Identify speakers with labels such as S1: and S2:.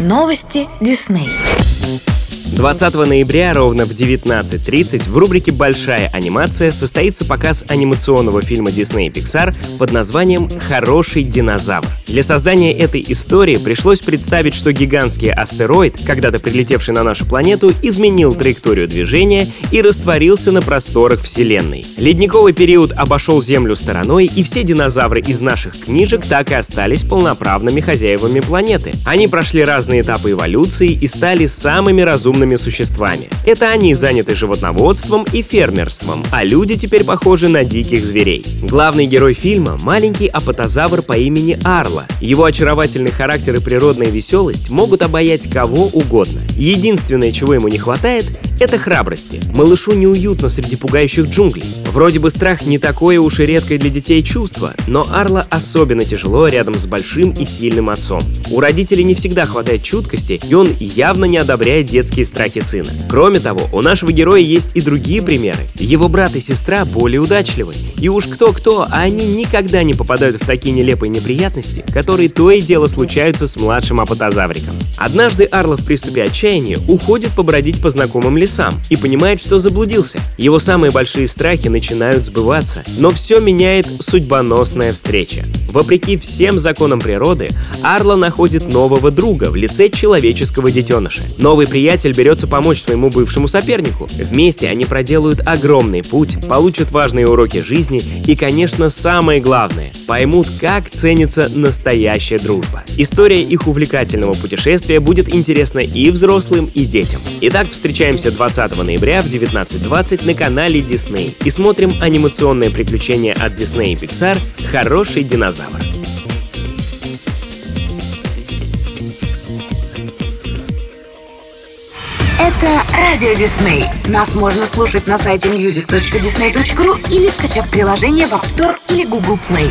S1: Новости Дисней.
S2: 20 ноября ровно в 19.30 в рубрике «Большая анимация» состоится показ анимационного фильма Disney Pixar под названием «Хороший динозавр». Для создания этой истории пришлось представить, что гигантский астероид, когда-то прилетевший на нашу планету, изменил траекторию движения и растворился на просторах Вселенной. Ледниковый период обошел Землю стороной, и все динозавры из наших книжек так и остались полноправными хозяевами планеты. Они прошли разные этапы эволюции и стали самыми разумными существами. Это они заняты животноводством и фермерством, а люди теперь похожи на диких зверей. Главный герой фильма — маленький апатозавр по имени Арла. Его очаровательный характер и природная веселость могут обаять кого угодно. Единственное, чего ему не хватает, это храбрости. Малышу неуютно среди пугающих джунглей. Вроде бы страх не такое уж и редкое для детей чувство, но Арла особенно тяжело рядом с большим и сильным отцом. У родителей не всегда хватает чуткости, и он явно не одобряет детские страхи сына. Кроме того, у нашего героя есть и другие примеры. Его брат и сестра более удачливы. И уж кто-кто, а они никогда не попадают в такие нелепые неприятности, которые то и дело случаются с младшим апатозавриком. Однажды Арла в приступе отчаяния уходит побродить по знакомым лесам и понимает, что заблудился. Его самые большие страхи начинают сбываться, но все меняет судьбоносная встреча. Вопреки всем законам природы, Арла находит нового друга в лице человеческого детеныша. Новый приятель берется помочь своему бывшему сопернику. Вместе они проделают огромный путь, получат важные уроки жизни и, конечно, самое главное, поймут, как ценится настоящая дружба. История их увлекательного путешествия будет интересна и взрослым, и детям. Итак, встречаемся 20 ноября в 19.20 на канале Disney и смотрим анимационное приключение от Disney и Pixar «Хороший динозавр».
S1: Это Радио Дисней. Нас можно слушать на сайте music.disney.ru или скачав приложение в App Store или Google Play.